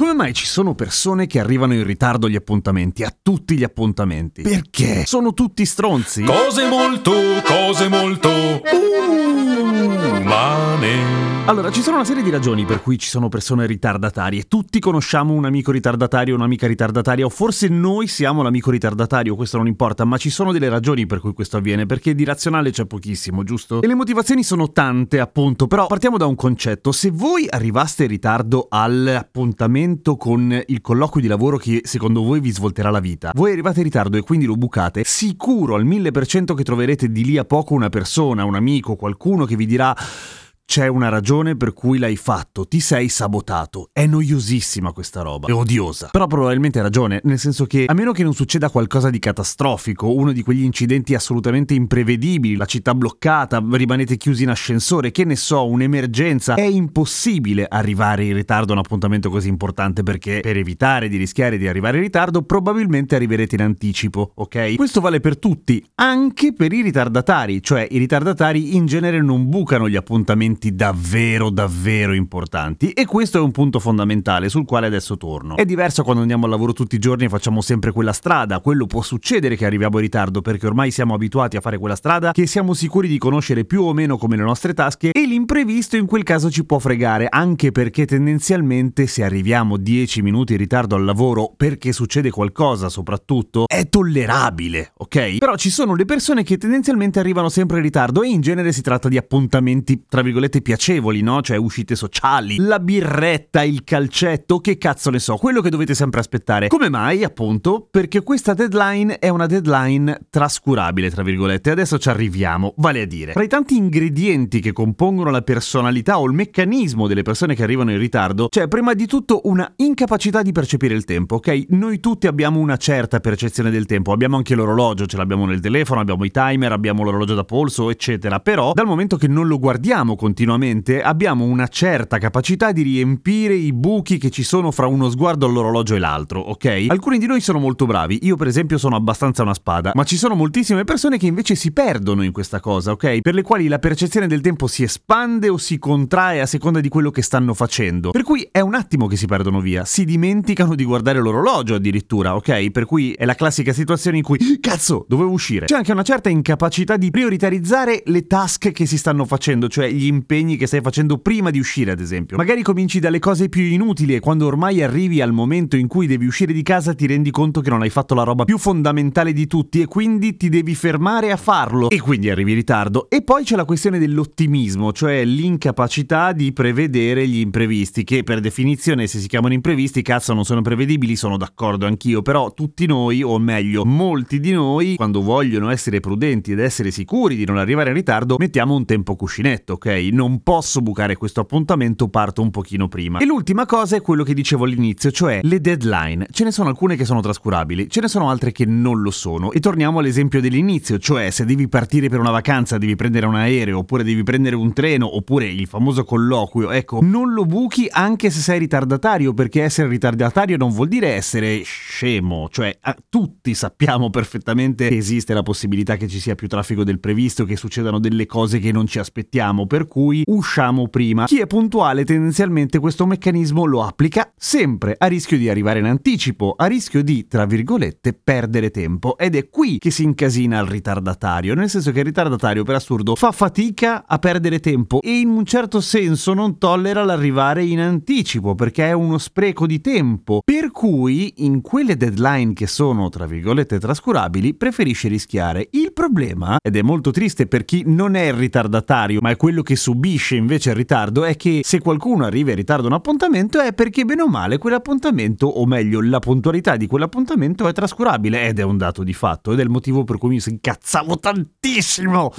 come mai ci sono persone che arrivano in ritardo agli appuntamenti, a tutti gli appuntamenti? Perché? Sono tutti stronzi? Cose molto, cose molto umane. Allora, ci sono una serie di ragioni per cui ci sono persone ritardatarie. Tutti conosciamo un amico ritardatario o un'amica ritardataria, o forse noi siamo l'amico ritardatario, questo non importa, ma ci sono delle ragioni per cui questo avviene, perché di razionale c'è pochissimo, giusto? E le motivazioni sono tante, appunto, però partiamo da un concetto. Se voi arrivaste in ritardo all'appuntamento con il colloquio di lavoro che secondo voi vi svolterà la vita, voi arrivate in ritardo e quindi lo bucate, sicuro al 1000% che troverete di lì a poco una persona, un amico, qualcuno che vi dirà c'è una ragione per cui l'hai fatto, ti sei sabotato. È noiosissima questa roba, è odiosa. Però probabilmente hai ragione, nel senso che a meno che non succeda qualcosa di catastrofico, uno di quegli incidenti assolutamente imprevedibili, la città bloccata, rimanete chiusi in ascensore, che ne so, un'emergenza, è impossibile arrivare in ritardo a un appuntamento così importante perché per evitare di rischiare di arrivare in ritardo probabilmente arriverete in anticipo, ok? Questo vale per tutti, anche per i ritardatari, cioè i ritardatari in genere non bucano gli appuntamenti davvero davvero importanti e questo è un punto fondamentale sul quale adesso torno. È diverso quando andiamo al lavoro tutti i giorni e facciamo sempre quella strada, quello può succedere che arriviamo in ritardo perché ormai siamo abituati a fare quella strada che siamo sicuri di conoscere più o meno come le nostre tasche e l'imprevisto in quel caso ci può fregare anche perché tendenzialmente se arriviamo 10 minuti in ritardo al lavoro perché succede qualcosa soprattutto è tollerabile, ok? Però ci sono le persone che tendenzialmente arrivano sempre in ritardo e in genere si tratta di appuntamenti tra virgolette piacevoli, no? Cioè uscite sociali, la birretta, il calcetto, che cazzo ne so, quello che dovete sempre aspettare. Come mai? Appunto, perché questa deadline è una deadline trascurabile, tra virgolette. Adesso ci arriviamo, vale a dire. Tra i tanti ingredienti che compongono la personalità o il meccanismo delle persone che arrivano in ritardo, c'è prima di tutto una incapacità di percepire il tempo, ok? Noi tutti abbiamo una certa percezione del tempo, abbiamo anche l'orologio, ce l'abbiamo nel telefono, abbiamo i timer, abbiamo l'orologio da polso, eccetera. Però dal momento che non lo guardiamo continuamente continuamente, abbiamo una certa capacità di riempire i buchi che ci sono fra uno sguardo all'orologio e l'altro, ok? Alcuni di noi sono molto bravi, io per esempio sono abbastanza una spada, ma ci sono moltissime persone che invece si perdono in questa cosa, ok? Per le quali la percezione del tempo si espande o si contrae a seconda di quello che stanno facendo. Per cui è un attimo che si perdono via, si dimenticano di guardare l'orologio addirittura, ok? Per cui è la classica situazione in cui cazzo, dovevo uscire. C'è anche una certa incapacità di prioritarizzare le task che si stanno facendo, cioè gli impegni impegni che stai facendo prima di uscire, ad esempio. Magari cominci dalle cose più inutili e quando ormai arrivi al momento in cui devi uscire di casa ti rendi conto che non hai fatto la roba più fondamentale di tutti e quindi ti devi fermare a farlo e quindi arrivi in ritardo. E poi c'è la questione dell'ottimismo, cioè l'incapacità di prevedere gli imprevisti, che per definizione se si chiamano imprevisti, cazzo non sono prevedibili, sono d'accordo anch'io, però tutti noi, o meglio, molti di noi, quando vogliono essere prudenti ed essere sicuri di non arrivare in ritardo, mettiamo un tempo cuscinetto, ok? Non posso bucare questo appuntamento, parto un pochino prima. E l'ultima cosa è quello che dicevo all'inizio, cioè le deadline. Ce ne sono alcune che sono trascurabili, ce ne sono altre che non lo sono. E torniamo all'esempio dell'inizio, cioè se devi partire per una vacanza, devi prendere un aereo, oppure devi prendere un treno, oppure il famoso colloquio, ecco, non lo buchi anche se sei ritardatario, perché essere ritardatario non vuol dire essere scemo, cioè tutti sappiamo perfettamente che esiste la possibilità che ci sia più traffico del previsto, che succedano delle cose che non ci aspettiamo, per cui cui usciamo prima. Chi è puntuale tendenzialmente questo meccanismo lo applica sempre, a rischio di arrivare in anticipo, a rischio di, tra virgolette, perdere tempo. Ed è qui che si incasina il ritardatario, nel senso che il ritardatario per assurdo fa fatica a perdere tempo e in un certo senso non tollera l'arrivare in anticipo perché è uno spreco di tempo. Per cui in quelle deadline che sono, tra virgolette, trascurabili, preferisce rischiare. Il problema, ed è molto triste per chi non è il ritardatario, ma è quello che subisce subisce invece il ritardo è che se qualcuno arriva in ritardo a un appuntamento è perché bene o male quell'appuntamento, o meglio la puntualità di quell'appuntamento è trascurabile ed è un dato di fatto ed è il motivo per cui mi incazzavo tantissimo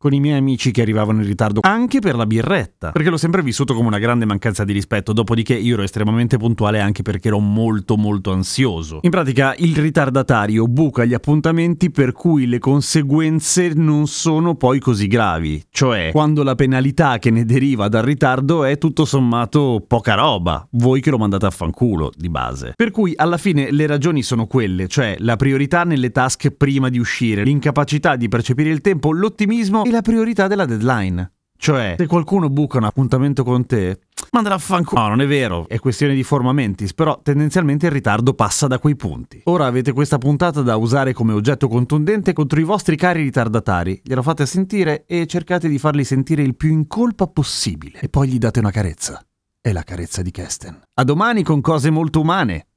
con i miei amici che arrivavano in ritardo anche per la birretta, perché l'ho sempre vissuto come una grande mancanza di rispetto, dopodiché io ero estremamente puntuale anche perché ero molto molto ansioso. In pratica il ritardatario buca gli appuntamenti per cui le conseguenze non sono poi così gravi, cioè quando la penalità che ne deriva dal ritardo è tutto sommato poca roba, voi che lo mandate a fanculo di base. Per cui alla fine le ragioni sono quelle, cioè la priorità nelle task prima di uscire, l'incapacità di percepire il tempo, l'ottimismo e la priorità della deadline. Cioè, se qualcuno buca un appuntamento con te, mandala a fanculo. No, non è vero, è questione di forma mentis, però tendenzialmente il ritardo passa da quei punti. Ora avete questa puntata da usare come oggetto contundente contro i vostri cari ritardatari. Glielo fate sentire e cercate di farli sentire il più in colpa possibile. E poi gli date una carezza. È la carezza di Kesten. A domani con cose molto umane.